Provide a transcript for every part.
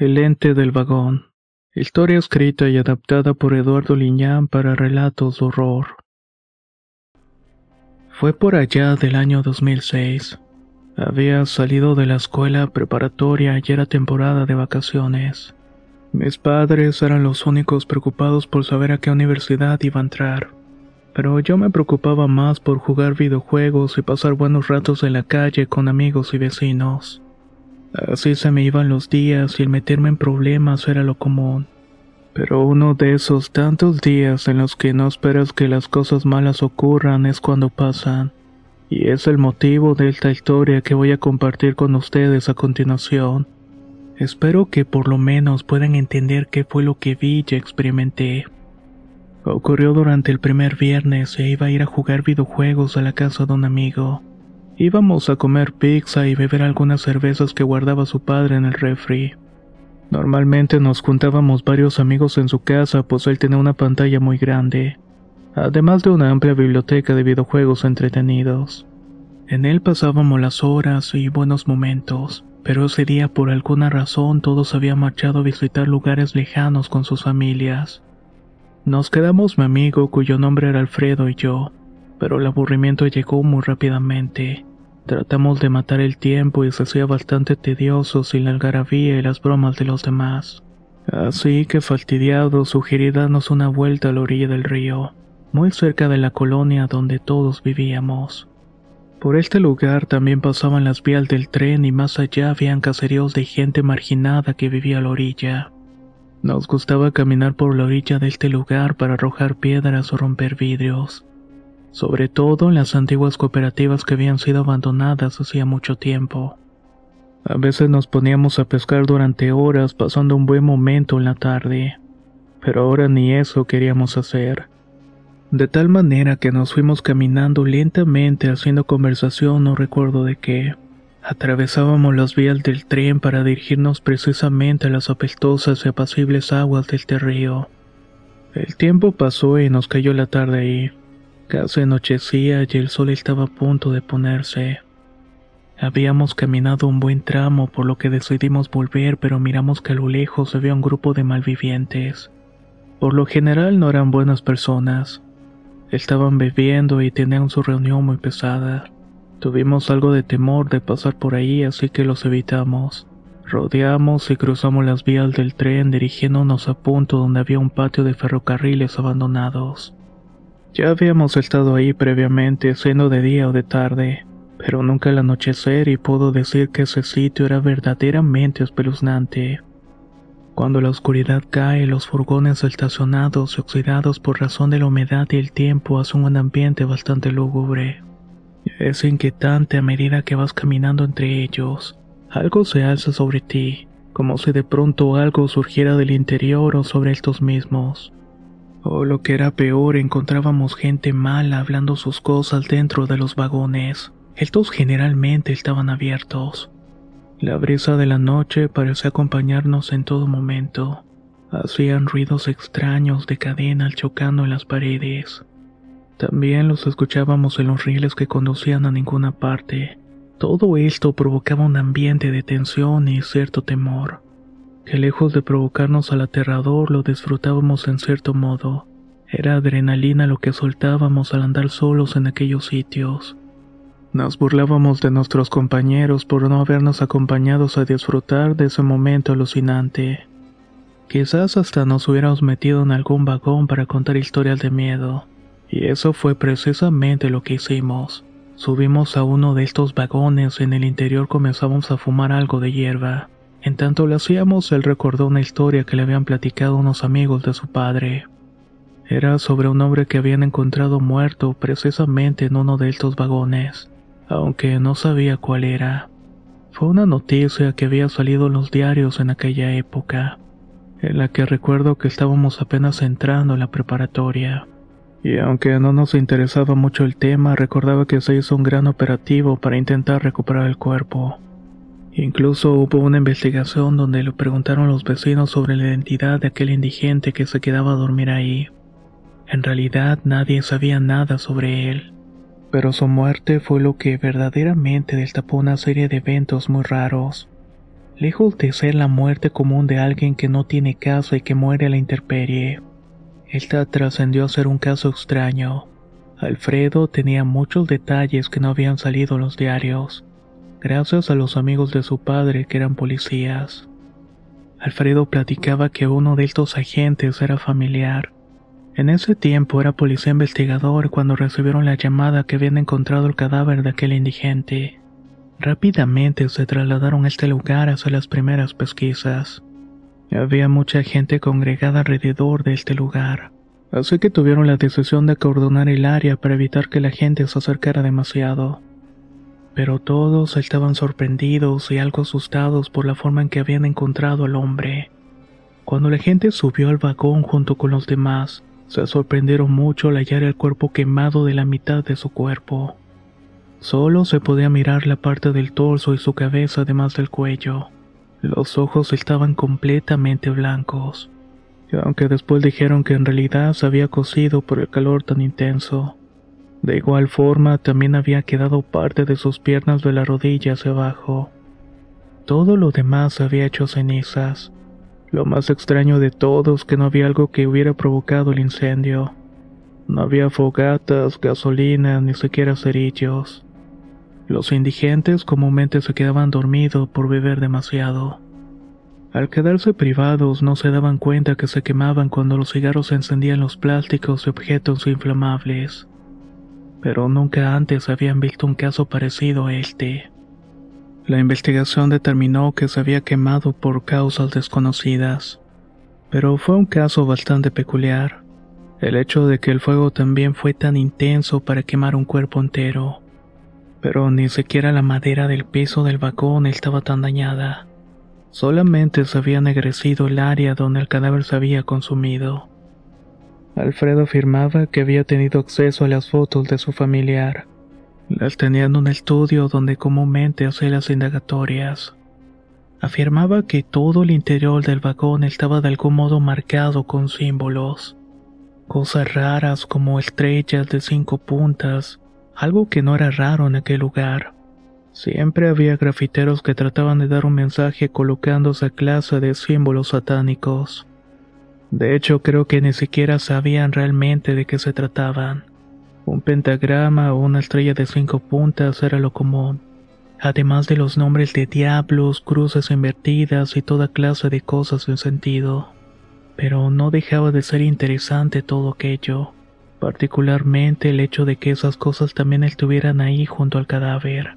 El ente del vagón. Historia escrita y adaptada por Eduardo Liñán para relatos de horror. Fue por allá del año 2006. Había salido de la escuela preparatoria y era temporada de vacaciones. Mis padres eran los únicos preocupados por saber a qué universidad iba a entrar. Pero yo me preocupaba más por jugar videojuegos y pasar buenos ratos en la calle con amigos y vecinos. Así se me iban los días y el meterme en problemas era lo común. Pero uno de esos tantos días en los que no esperas que las cosas malas ocurran es cuando pasan. Y es el motivo de esta historia que voy a compartir con ustedes a continuación. Espero que por lo menos puedan entender qué fue lo que vi y experimenté. Ocurrió durante el primer viernes e iba a ir a jugar videojuegos a la casa de un amigo. Íbamos a comer pizza y beber algunas cervezas que guardaba su padre en el refri. Normalmente nos juntábamos varios amigos en su casa, pues él tenía una pantalla muy grande, además de una amplia biblioteca de videojuegos entretenidos. En él pasábamos las horas y buenos momentos, pero ese día por alguna razón todos habían marchado a visitar lugares lejanos con sus familias. Nos quedamos mi amigo cuyo nombre era Alfredo y yo, pero el aburrimiento llegó muy rápidamente. Tratamos de matar el tiempo y se hacía bastante tedioso sin la algarabía y las bromas de los demás. Así que fastidiado sugerí darnos una vuelta a la orilla del río, muy cerca de la colonia donde todos vivíamos. Por este lugar también pasaban las vías del tren y más allá habían caseríos de gente marginada que vivía a la orilla. Nos gustaba caminar por la orilla de este lugar para arrojar piedras o romper vidrios sobre todo en las antiguas cooperativas que habían sido abandonadas hacía mucho tiempo. A veces nos poníamos a pescar durante horas pasando un buen momento en la tarde, pero ahora ni eso queríamos hacer. De tal manera que nos fuimos caminando lentamente haciendo conversación no recuerdo de qué. Atravesábamos las vías del tren para dirigirnos precisamente a las apestosas y apacibles aguas del este río. El tiempo pasó y nos cayó la tarde ahí. Casi anochecía y el sol estaba a punto de ponerse. Habíamos caminado un buen tramo por lo que decidimos volver, pero miramos que a lo lejos había un grupo de malvivientes. Por lo general no eran buenas personas. Estaban bebiendo y tenían su reunión muy pesada. Tuvimos algo de temor de pasar por ahí, así que los evitamos. Rodeamos y cruzamos las vías del tren dirigiéndonos a punto donde había un patio de ferrocarriles abandonados. Ya habíamos estado ahí previamente, siendo de día o de tarde, pero nunca al anochecer y puedo decir que ese sitio era verdaderamente espeluznante. Cuando la oscuridad cae, los furgones estacionados y oxidados por razón de la humedad y el tiempo hacen un ambiente bastante lúgubre. Es inquietante a medida que vas caminando entre ellos. Algo se alza sobre ti, como si de pronto algo surgiera del interior o sobre estos mismos. O lo que era peor, encontrábamos gente mala hablando sus cosas dentro de los vagones. Estos generalmente estaban abiertos. La brisa de la noche parecía acompañarnos en todo momento. Hacían ruidos extraños de cadenas chocando en las paredes. También los escuchábamos en los rieles que conducían a ninguna parte. Todo esto provocaba un ambiente de tensión y cierto temor que lejos de provocarnos al aterrador lo disfrutábamos en cierto modo. Era adrenalina lo que soltábamos al andar solos en aquellos sitios. Nos burlábamos de nuestros compañeros por no habernos acompañados a disfrutar de ese momento alucinante. Quizás hasta nos hubiéramos metido en algún vagón para contar historias de miedo. Y eso fue precisamente lo que hicimos. Subimos a uno de estos vagones y en el interior comenzamos a fumar algo de hierba. En tanto lo hacíamos, él recordó una historia que le habían platicado unos amigos de su padre. Era sobre un hombre que habían encontrado muerto precisamente en uno de estos vagones, aunque no sabía cuál era. Fue una noticia que había salido en los diarios en aquella época, en la que recuerdo que estábamos apenas entrando en la preparatoria. Y aunque no nos interesaba mucho el tema, recordaba que se hizo un gran operativo para intentar recuperar el cuerpo. Incluso hubo una investigación donde le preguntaron los vecinos sobre la identidad de aquel indigente que se quedaba a dormir ahí. En realidad nadie sabía nada sobre él, pero su muerte fue lo que verdaderamente destapó una serie de eventos muy raros. Lejos de ser la muerte común de alguien que no tiene casa y que muere a la intemperie, esta trascendió a ser un caso extraño. Alfredo tenía muchos detalles que no habían salido en los diarios, gracias a los amigos de su padre que eran policías. Alfredo platicaba que uno de estos agentes era familiar. En ese tiempo era policía investigador cuando recibieron la llamada que habían encontrado el cadáver de aquel indigente. Rápidamente se trasladaron a este lugar a hacer las primeras pesquisas. Había mucha gente congregada alrededor de este lugar, así que tuvieron la decisión de acordonar el área para evitar que la gente se acercara demasiado. Pero todos estaban sorprendidos y algo asustados por la forma en que habían encontrado al hombre. Cuando la gente subió al vagón junto con los demás, se sorprendieron mucho al hallar el cuerpo quemado de la mitad de su cuerpo. Solo se podía mirar la parte del torso y su cabeza además del cuello. Los ojos estaban completamente blancos, aunque después dijeron que en realidad se había cocido por el calor tan intenso. De igual forma, también había quedado parte de sus piernas de la rodilla hacia abajo. Todo lo demás había hecho cenizas. Lo más extraño de todo es que no había algo que hubiera provocado el incendio. No había fogatas, gasolina, ni siquiera cerillos. Los indigentes comúnmente se quedaban dormidos por beber demasiado. Al quedarse privados no se daban cuenta que se quemaban cuando los cigarros encendían los plásticos y objetos inflamables. Pero nunca antes habían visto un caso parecido a este. La investigación determinó que se había quemado por causas desconocidas. Pero fue un caso bastante peculiar. El hecho de que el fuego también fue tan intenso para quemar un cuerpo entero pero ni siquiera la madera del piso del vagón estaba tan dañada. Solamente se había ennegrecido el área donde el cadáver se había consumido. Alfredo afirmaba que había tenido acceso a las fotos de su familiar. Las tenía en un estudio donde comúnmente hacía las indagatorias. Afirmaba que todo el interior del vagón estaba de algún modo marcado con símbolos. Cosas raras como estrellas de cinco puntas, algo que no era raro en aquel lugar. Siempre había grafiteros que trataban de dar un mensaje colocando esa clase de símbolos satánicos. De hecho, creo que ni siquiera sabían realmente de qué se trataban. Un pentagrama o una estrella de cinco puntas era lo común, además de los nombres de diablos, cruces invertidas y toda clase de cosas sin sentido. Pero no dejaba de ser interesante todo aquello particularmente el hecho de que esas cosas también estuvieran ahí junto al cadáver.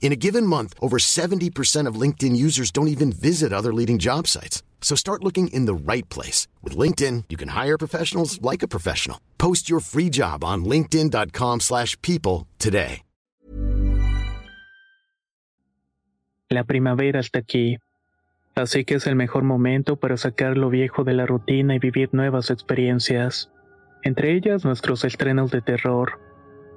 In a given month, over 70% of LinkedIn users don't even visit other leading job sites. So start looking in the right place. With LinkedIn, you can hire professionals like a professional. Post your free job on linkedin.com slash people today. La primavera está aquí. Así que es el mejor momento para sacar lo viejo de la rutina y vivir nuevas experiencias. Entre ellas nuestros estrenos de terror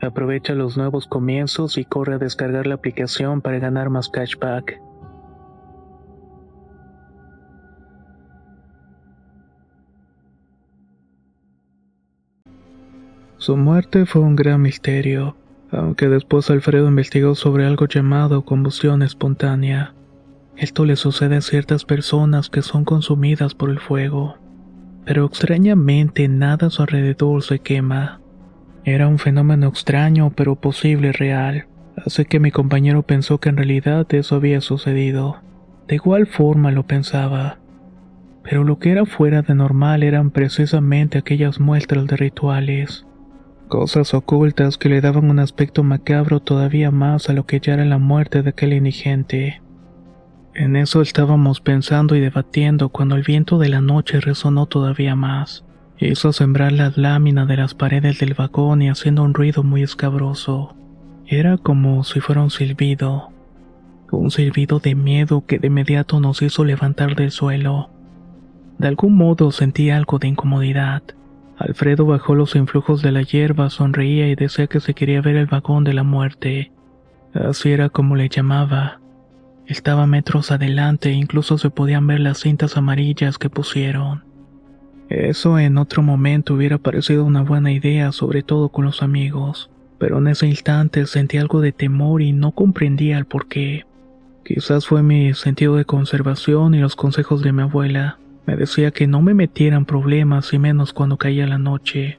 Aprovecha los nuevos comienzos y corre a descargar la aplicación para ganar más cashback. Su muerte fue un gran misterio, aunque después Alfredo investigó sobre algo llamado combustión espontánea. Esto le sucede a ciertas personas que son consumidas por el fuego, pero extrañamente nada a su alrededor se quema. Era un fenómeno extraño pero posible y real, así que mi compañero pensó que en realidad eso había sucedido. De igual forma lo pensaba. Pero lo que era fuera de normal eran precisamente aquellas muestras de rituales. Cosas ocultas que le daban un aspecto macabro todavía más a lo que ya era la muerte de aquel indigente. En eso estábamos pensando y debatiendo cuando el viento de la noche resonó todavía más. Hizo sembrar las láminas de las paredes del vagón y haciendo un ruido muy escabroso. Era como si fuera un silbido. Un silbido de miedo que de inmediato nos hizo levantar del suelo. De algún modo sentí algo de incomodidad. Alfredo bajó los influjos de la hierba, sonreía y decía que se quería ver el vagón de la muerte. Así era como le llamaba. Estaba metros adelante e incluso se podían ver las cintas amarillas que pusieron. Eso en otro momento hubiera parecido una buena idea, sobre todo con los amigos, pero en ese instante sentí algo de temor y no comprendía el por qué. Quizás fue mi sentido de conservación y los consejos de mi abuela. Me decía que no me metiera en problemas y menos cuando caía la noche.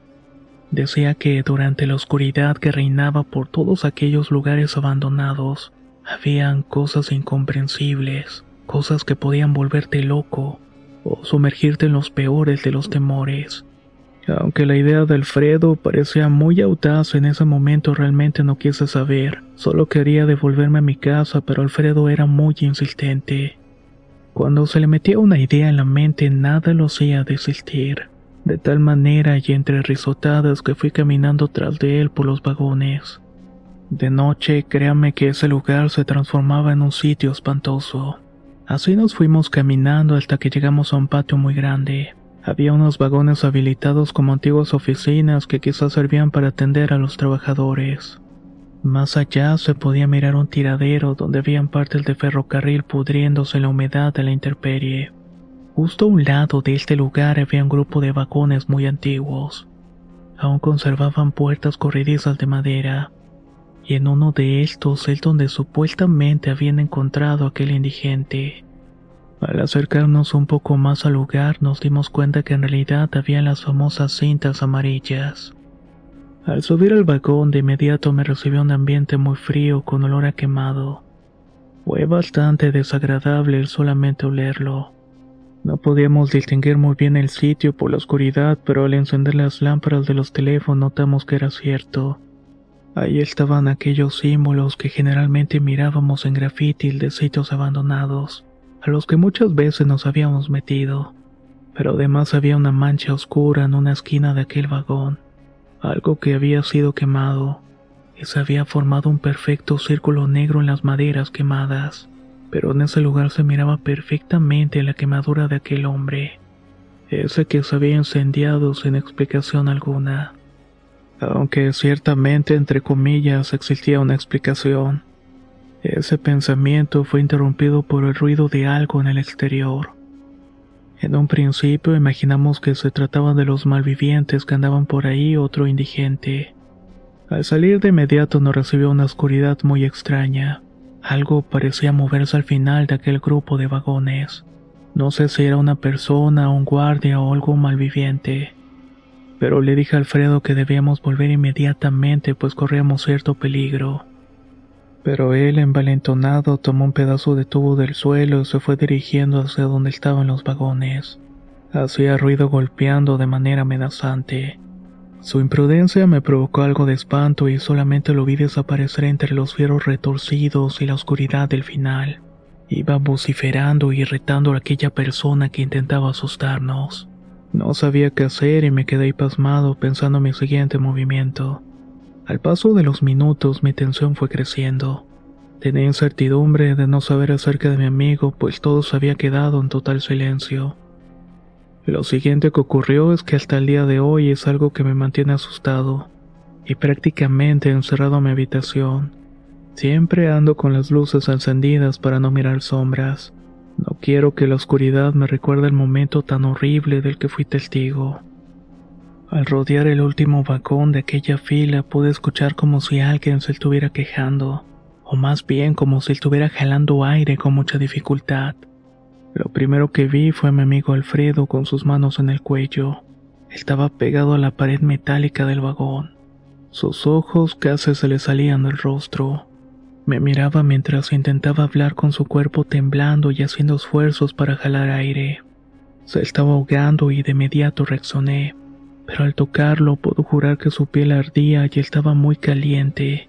Decía que durante la oscuridad que reinaba por todos aquellos lugares abandonados, habían cosas incomprensibles, cosas que podían volverte loco, o sumergirte en los peores de los temores. Aunque la idea de Alfredo parecía muy audaz en ese momento realmente no quise saber, solo quería devolverme a mi casa, pero Alfredo era muy insistente. Cuando se le metía una idea en la mente nada lo hacía desistir, de tal manera y entre risotadas que fui caminando tras de él por los vagones. De noche, créame que ese lugar se transformaba en un sitio espantoso. Así nos fuimos caminando hasta que llegamos a un patio muy grande. Había unos vagones habilitados como antiguas oficinas que quizás servían para atender a los trabajadores. Más allá se podía mirar un tiradero donde habían partes de ferrocarril pudriéndose en la humedad de la intemperie. Justo a un lado de este lugar había un grupo de vagones muy antiguos. Aún conservaban puertas corredizas de madera y en uno de estos es donde supuestamente habían encontrado a aquel indigente. Al acercarnos un poco más al lugar nos dimos cuenta que en realidad había las famosas cintas amarillas. Al subir al vagón de inmediato me recibió un ambiente muy frío con olor a quemado. Fue bastante desagradable el solamente olerlo. No podíamos distinguir muy bien el sitio por la oscuridad, pero al encender las lámparas de los teléfonos notamos que era cierto. Ahí estaban aquellos símbolos que generalmente mirábamos en grafitis de sitios abandonados, a los que muchas veces nos habíamos metido. Pero además había una mancha oscura en una esquina de aquel vagón, algo que había sido quemado, y se había formado un perfecto círculo negro en las maderas quemadas, pero en ese lugar se miraba perfectamente la quemadura de aquel hombre, ese que se había incendiado sin explicación alguna aunque ciertamente entre comillas existía una explicación. Ese pensamiento fue interrumpido por el ruido de algo en el exterior. En un principio imaginamos que se trataba de los malvivientes que andaban por ahí otro indigente. Al salir de inmediato nos recibió una oscuridad muy extraña. Algo parecía moverse al final de aquel grupo de vagones. No sé si era una persona, un guardia o algo malviviente. Pero le dije a Alfredo que debíamos volver inmediatamente pues corríamos cierto peligro. Pero él, envalentonado, tomó un pedazo de tubo del suelo y se fue dirigiendo hacia donde estaban los vagones. Hacía ruido golpeando de manera amenazante. Su imprudencia me provocó algo de espanto y solamente lo vi desaparecer entre los fieros retorcidos y la oscuridad del final. Iba vociferando y irritando a aquella persona que intentaba asustarnos. No sabía qué hacer y me quedé pasmado pensando en mi siguiente movimiento. Al paso de los minutos mi tensión fue creciendo. Tenía incertidumbre de no saber acerca de mi amigo, pues todo se había quedado en total silencio. Lo siguiente que ocurrió es que hasta el día de hoy es algo que me mantiene asustado y prácticamente encerrado en mi habitación. Siempre ando con las luces encendidas para no mirar sombras. No quiero que la oscuridad me recuerde el momento tan horrible del que fui testigo. Al rodear el último vagón de aquella fila pude escuchar como si alguien se estuviera quejando, o más bien como si estuviera jalando aire con mucha dificultad. Lo primero que vi fue a mi amigo Alfredo con sus manos en el cuello. Estaba pegado a la pared metálica del vagón. Sus ojos casi se le salían del rostro. Me miraba mientras intentaba hablar con su cuerpo temblando y haciendo esfuerzos para jalar aire. Se estaba ahogando y de inmediato reaccioné pero al tocarlo puedo jurar que su piel ardía y estaba muy caliente.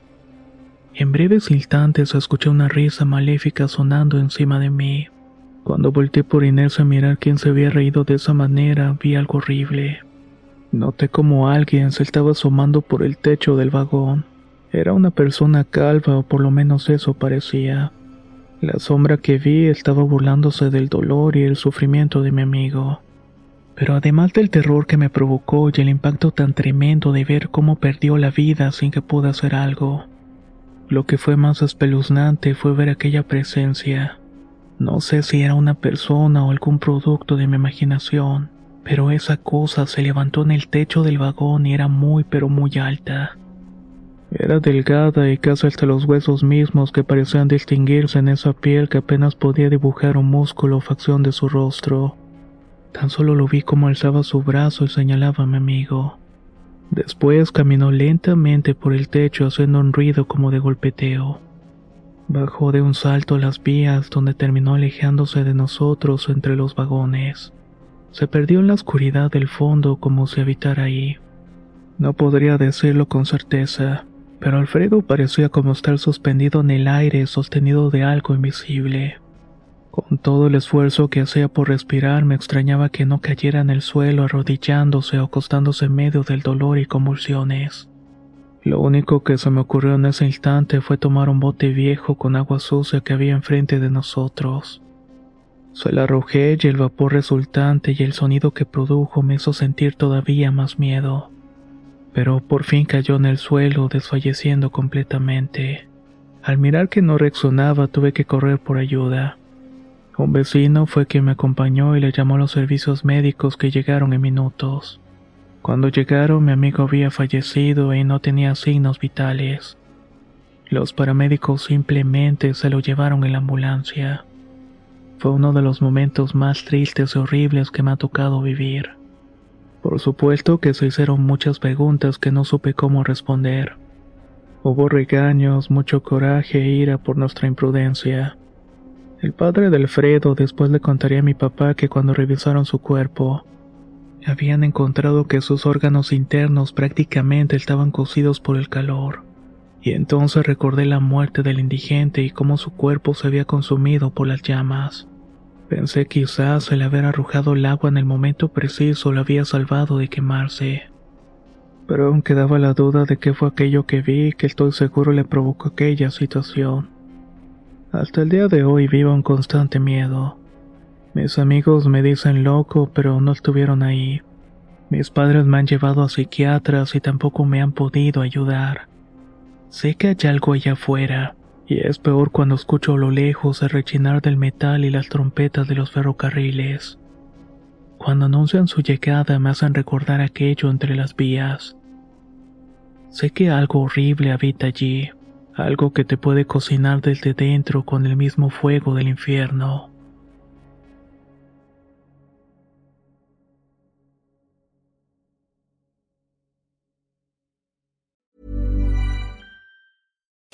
En breves instantes escuché una risa maléfica sonando encima de mí. Cuando volteé por inercia a mirar quién se había reído de esa manera, vi algo horrible. Noté como alguien se estaba asomando por el techo del vagón. Era una persona calva o por lo menos eso parecía. La sombra que vi estaba burlándose del dolor y el sufrimiento de mi amigo. Pero además del terror que me provocó y el impacto tan tremendo de ver cómo perdió la vida sin que pueda hacer algo, lo que fue más espeluznante fue ver aquella presencia. No sé si era una persona o algún producto de mi imaginación, pero esa cosa se levantó en el techo del vagón y era muy pero muy alta. Era delgada y casi hasta los huesos mismos que parecían distinguirse en esa piel que apenas podía dibujar un músculo o facción de su rostro. Tan solo lo vi como alzaba su brazo y señalaba a mi amigo. Después caminó lentamente por el techo haciendo un ruido como de golpeteo. Bajó de un salto las vías donde terminó alejándose de nosotros entre los vagones. Se perdió en la oscuridad del fondo como si habitara ahí. No podría decirlo con certeza, pero Alfredo parecía como estar suspendido en el aire sostenido de algo invisible. Con todo el esfuerzo que hacía por respirar, me extrañaba que no cayera en el suelo arrodillándose o acostándose en medio del dolor y convulsiones. Lo único que se me ocurrió en ese instante fue tomar un bote viejo con agua sucia que había enfrente de nosotros. Se la arrojé y el vapor resultante y el sonido que produjo me hizo sentir todavía más miedo. Pero por fin cayó en el suelo desfalleciendo completamente. Al mirar que no reaccionaba tuve que correr por ayuda. Un vecino fue quien me acompañó y le llamó a los servicios médicos que llegaron en minutos. Cuando llegaron mi amigo había fallecido y no tenía signos vitales. Los paramédicos simplemente se lo llevaron en la ambulancia. Fue uno de los momentos más tristes y horribles que me ha tocado vivir. Por supuesto que se hicieron muchas preguntas que no supe cómo responder. Hubo regaños, mucho coraje e ira por nuestra imprudencia. El padre de Alfredo después le contaría a mi papá que cuando revisaron su cuerpo, habían encontrado que sus órganos internos prácticamente estaban cocidos por el calor. Y entonces recordé la muerte del indigente y cómo su cuerpo se había consumido por las llamas. Pensé quizás el haber arrojado el agua en el momento preciso lo había salvado de quemarse. Pero aún quedaba la duda de qué fue aquello que vi que estoy seguro le provocó aquella situación. Hasta el día de hoy vivo en constante miedo. Mis amigos me dicen loco, pero no estuvieron ahí. Mis padres me han llevado a psiquiatras y tampoco me han podido ayudar. Sé que hay algo allá afuera, y es peor cuando escucho a lo lejos el rechinar del metal y las trompetas de los ferrocarriles. Cuando anuncian su llegada me hacen recordar aquello entre las vías. Sé que algo horrible habita allí, algo que te puede cocinar desde dentro con el mismo fuego del infierno.